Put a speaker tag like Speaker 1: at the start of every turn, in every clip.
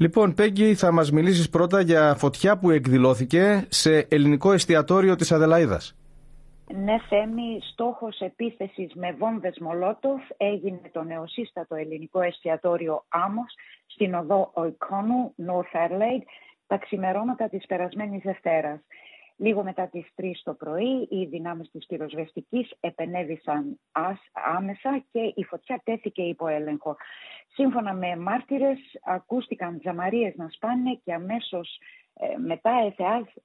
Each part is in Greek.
Speaker 1: Λοιπόν, Πέγγι, θα μας μιλήσεις πρώτα για φωτιά που εκδηλώθηκε σε ελληνικό εστιατόριο της Αδελαίδας.
Speaker 2: Ναι, Θέμη, στόχος επίθεσης με βόμβες Μολότοφ έγινε το νεοσύστατο ελληνικό εστιατόριο Άμος στην οδό Οικόνου, North Adelaide, τα ξημερώματα της περασμένης Δευτέρας. Λίγο μετά τις 3 το πρωί οι δυνάμεις της πυροσβεστικής επενέβησαν άμεσα και η φωτιά τέθηκε υπό έλεγχο. Σύμφωνα με μάρτυρες ακούστηκαν τζαμαρίες να σπάνε και αμέσως ε, μετά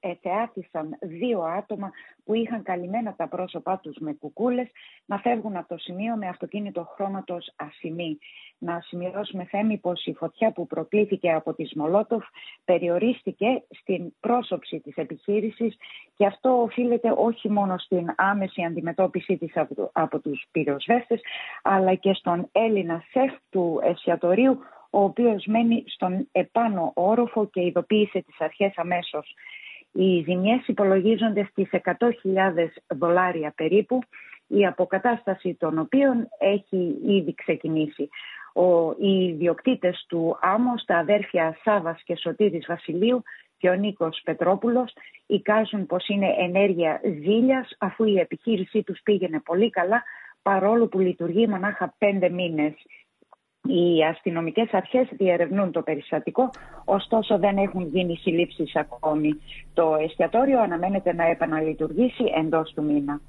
Speaker 2: εθεάθησαν δύο άτομα που είχαν καλυμμένα τα πρόσωπά τους με κουκούλες να φεύγουν από το σημείο με αυτοκίνητο χρώματος ασημή. Να σημειώσουμε θέμη πως η φωτιά που προκλήθηκε από τη Μολότοφ περιορίστηκε στην πρόσωψη της επιχείρησης και αυτό οφείλεται όχι μόνο στην άμεση αντιμετώπιση της από, από τους πυροσβέστες αλλά και στον Έλληνα σεφ του εστιατορίου ο οποίος μένει στον επάνω όροφο και ειδοποίησε τις αρχές αμέσως. Οι ζημιές υπολογίζονται στις 100.000 δολάρια περίπου, η αποκατάσταση των οποίων έχει ήδη ξεκινήσει. Ο, οι ιδιοκτήτες του άμμος, τα αδέρφια Σάβας και Σωτήρης Βασιλείου και ο Νίκος Πετρόπουλος εικάζουν πως είναι ενέργεια ζήλιας αφού η επιχείρησή τους πήγαινε πολύ καλά παρόλο που λειτουργεί μονάχα πέντε μήνες. Οι αστυνομικές αρχές διερευνούν το περιστατικό, ωστόσο δεν έχουν γίνει συλλήψεις ακόμη. Το εστιατόριο αναμένεται να επαναλειτουργήσει εντός του μήνα.